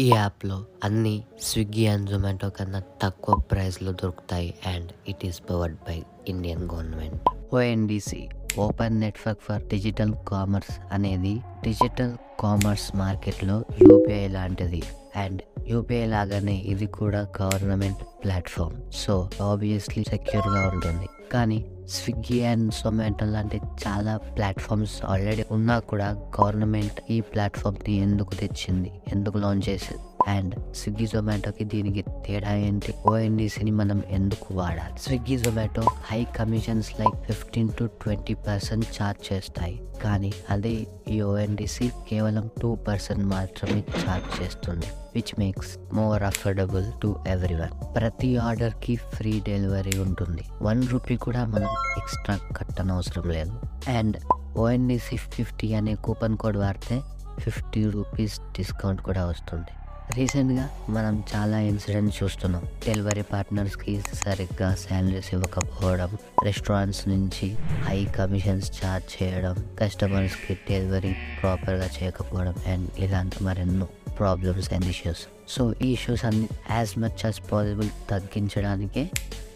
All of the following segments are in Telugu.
ఈ యాప్లో అన్ని స్విగ్గీ అండ్ జొమాటో కన్నా తక్కువ ప్రైస్లో దొరుకుతాయి. And it is powered by Indian government. ONDC open network for digital commerce అనేది డిజిటల్ కామర్స్ మార్కెట్లో యూపీఐ లాంటిది. అండ్ యూపీఐ లాగానే ఇది కూడా గవర్నమెంట్ ప్లాట్ఫామ్. సో ఆబ్వియస్లీ సెక్యూర్గా ఉంటుంది. కానీ స్విగ్గీ అండ్ జొమాటో లాంటి చాలా ప్లాట్ఫామ్స్ ఆల్రెడీ ఉన్నా కూడా గవర్నమెంట్ ఈ ప్లాట్ఫామ్ని ఎందుకు తెచ్చింది? ఎందుకు లాంచ్ చేసింది అండ్ స్విగ్గీ జొమాటోకి దీనికి తేడా ఏంటి? ఓఎన్డీసీని మనం ఎందుకు వాడాలి? Swiggy Zomato high commissions like fifteen to twenty percent charge చేస్తాయి. కానీ అదే ఈ ఓఎన్డీసీ కేవలం టూ పర్సెంట్ మాత్రమే ఛార్జ్ చేస్తుంది. Which makes more affordable to everyone ప్రతి ఆర్డర్కి ఫ్రీ డెలివరీ ఉంటుంది. వన్ రూపీ కూడా మనం ఎక్స్ట్రా కట్టనవసరం లేదు. అండ్ ఓఎన్డీసీ ఫిఫ్టీ అనే కూపన్ కోడ్ వాడితే ఫిఫ్టీ రూపీస్ డిస్కౌంట్ కూడా వస్తుంది. రీసెంట్గా మనం చాలా ఇన్సిడెంట్స్ చూస్తున్నాం. డెలివరీ పార్ట్నర్స్కి సరిగ్గా శాలరీస్ ఇవ్వకపోవడం రెస్టారెంట్స్ నుంచి హై కమిషన్స్ ఛార్జ్ చేయడం కస్టమర్స్కి డెలివరీ ప్రాపర్గా చేయకపోవడం అండ్ ఇలాంటి మరెన్నో ప్రాబ్లమ్స్ అండ్ ఇష్యూస్. సో ఈ ఇష్యూస్ అన్ని యాజ్ మచ్ యాజ్ పాసిబుల్ తగ్గించడానికే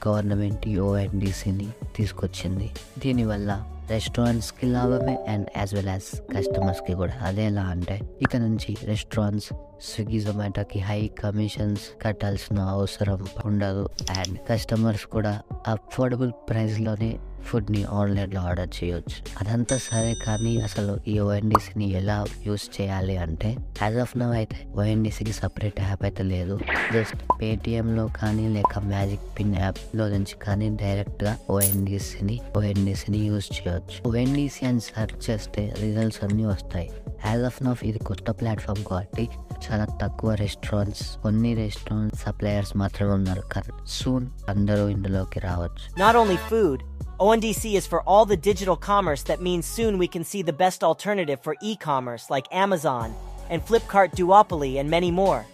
గవర్నమెంట్ ఓఎన్డీసీని తీసుకొచ్చింది. దీనివల్ల రెస్టారెంట్స్కి లాభమే అండ్ యాజ్ వెల్ యాజ్ కస్టమర్స్కి కూడా. అదేలా అంటే ఇక నుంచి రెస్టారెంట్స్ స్విగ్గీ జొమాటోకి హై కమిషన్స్ కట్టాల్సిన అవసరం ఉండదు. అండ్ కస్టమర్స్ కూడా అఫోర్డబుల్ ప్రైస్లోనే ఫుడ్ని ఆన్లైన్లో ఆర్డర్ చేయొచ్చు. అదంతా సరే కానీ అసలు ఈ ఓఎన్డీసీని ఎలా యూస్ చేయాలి అంటే యాజ్ ఆఫ్ నవ్ అయితే ఓఎన్డీసీకి సపరేట్ యాప్ అయితే లేదు. జస్ట్ పేటిఎంలో కానీ లేక మ్యాజిక్ పిన్ యాప్లో నుంచి కానీ డైరెక్ట్గా ఓఎన్డీసీని ఓఎన్డీసీని యూస్ చేయొచ్చు. ఓఎన్డీసీ అని సెర్చ్ చేస్తే రిజల్ట్స్ అన్నీ వస్తాయి. యాజ్ ఆఫ్ నవ్ ఇది కొత్త ప్లాట్ఫామ్ కాబట్టి చాలా తక్కువ రెస్టారెంట్స్ కొన్ని రెస్టారెంట్ సప్లయర్స్ మాత్రమే ఉన్నారు. కానీ సూన్ అందరూ ఇందులోకి రావచ్చు. Not only food ONDC is for all the digital commerce that means soon we can see the best alternative for e-commerce like Amazon and Flipkart duopoly and many more.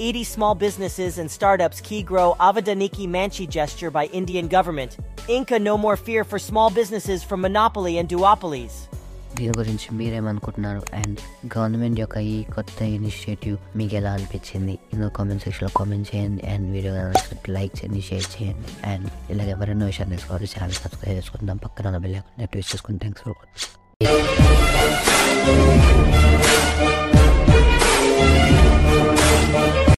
80 small businesses and startups key grow Avadaniki Manchi gesture by Indian government. Inca no more fear for small businesses from monopoly and duopolies. దీని గురించి మీరేమనుకుంటున్నారు? అండ్ గవర్నమెంట్ యొక్క ఈ కొత్త ఇనిషియేటివ్ మీకు ఎలా అనిపించింది? ఇందులో కామెంట్ సెక్షన్లో కామెంట్ చేయండి. అండ్ వీడియో లైక్ చేయండి షేర్ చేయండి. అండ్ ఇలాగ ఎవరైనా విషయాలు తెలుసుకోవాలి. ఛానల్ సబ్స్క్రైబ్ చేసుకుందాం. పక్కన ఉన్న బెల్ ఐకాన్ యాక్టివేట్ చేసుకుని థ్యాంక్స్ ఫర్ వాచింగ్